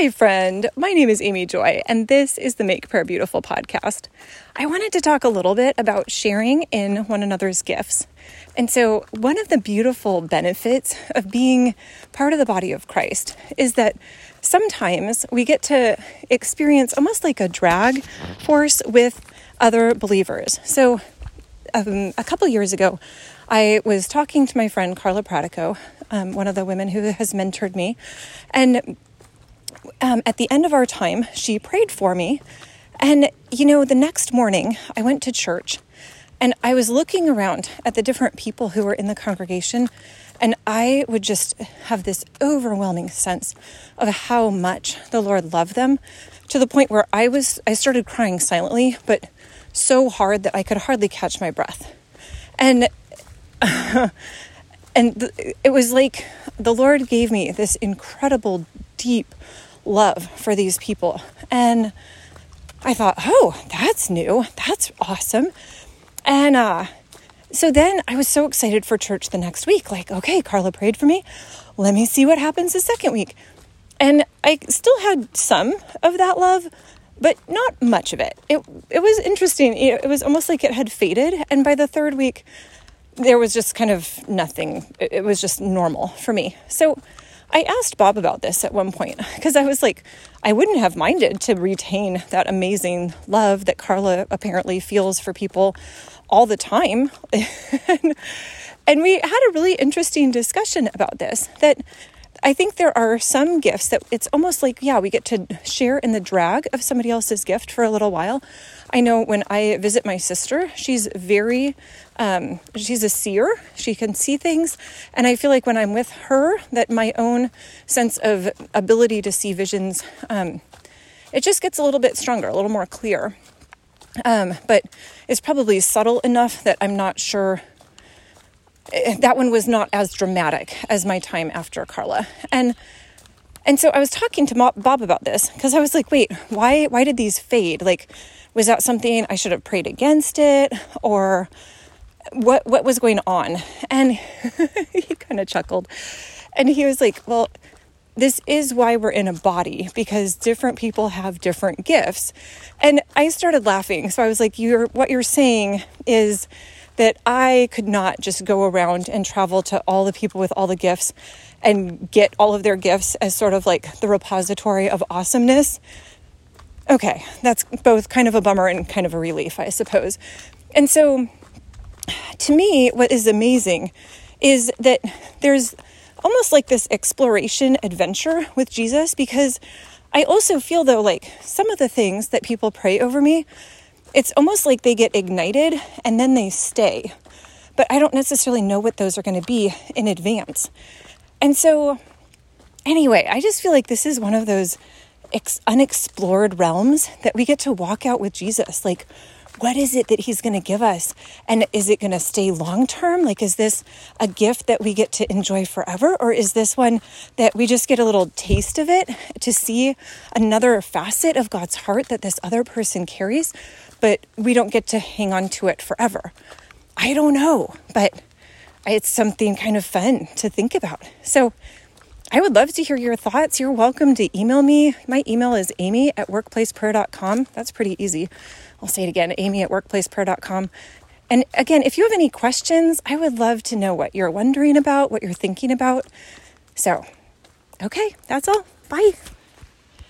Hi, friend. My name is Amy Joy, and this is the Make Prayer Beautiful podcast. I wanted to talk a little bit about sharing in one another's gifts. And so, one of the beautiful benefits of being part of the body of Christ is that sometimes we get to experience almost like a drag force with other believers. So, um, a couple years ago, I was talking to my friend Carla Pratico, um, one of the women who has mentored me, and um, at the end of our time, she prayed for me. And, you know, the next morning, I went to church and I was looking around at the different people who were in the congregation, and I would just have this overwhelming sense of how much the Lord loved them to the point where I was, I started crying silently, but so hard that I could hardly catch my breath. And, and it was like the Lord gave me this incredible, deep love for these people. And I thought, oh, that's new. That's awesome. And uh, so then I was so excited for church the next week. Like, okay, Carla prayed for me. Let me see what happens the second week. And I still had some of that love, but not much of it. It it was interesting. It was almost like it had faded. And by the third week, there was just kind of nothing. It was just normal for me. So I asked Bob about this at one point because I was like, I wouldn't have minded to retain that amazing love that Carla apparently feels for people all the time. and, we had a really interesting discussion about this that I think there are some gifts that it's almost like, yeah, we get to share in the drag of somebody else's gift for a little while. I know when I visit my sister, she's very, um, she's a seer. She can see things. And I feel like when I'm with her, that my own sense of ability to see visions, um, it just gets a little bit stronger, a little more clear. Um, but it's probably subtle enough that I'm not sure that one was not as dramatic as my time after Carla. And and so I was talking to Bob about this because I was like, wait, why why did these fade? Like was that something I should have prayed against it or what what was going on? And he kind of chuckled. And he was like, well, this is why we're in a body because different people have different gifts. And I started laughing. So I was like, you're what you're saying is that I could not just go around and travel to all the people with all the gifts and get all of their gifts as sort of like the repository of awesomeness. Okay, that's both kind of a bummer and kind of a relief, I suppose. And so, to me, what is amazing is that there's almost like this exploration adventure with Jesus because I also feel though like some of the things that people pray over me it's almost like they get ignited and then they stay. But I don't necessarily know what those are going to be in advance. And so, anyway, I just feel like this is one of those ex- unexplored realms that we get to walk out with Jesus. Like, what is it that he's going to give us? And is it going to stay long term? Like, is this a gift that we get to enjoy forever? Or is this one that we just get a little taste of it to see another facet of God's heart that this other person carries? but we don't get to hang on to it forever. I don't know, but it's something kind of fun to think about. So I would love to hear your thoughts. You're welcome to email me. My email is amy at workplaceprayer.com. That's pretty easy. I'll say it again amy at workplaceprayer.com. And again, if you have any questions, I would love to know what you're wondering about, what you're thinking about. So, okay, that's all. Bye.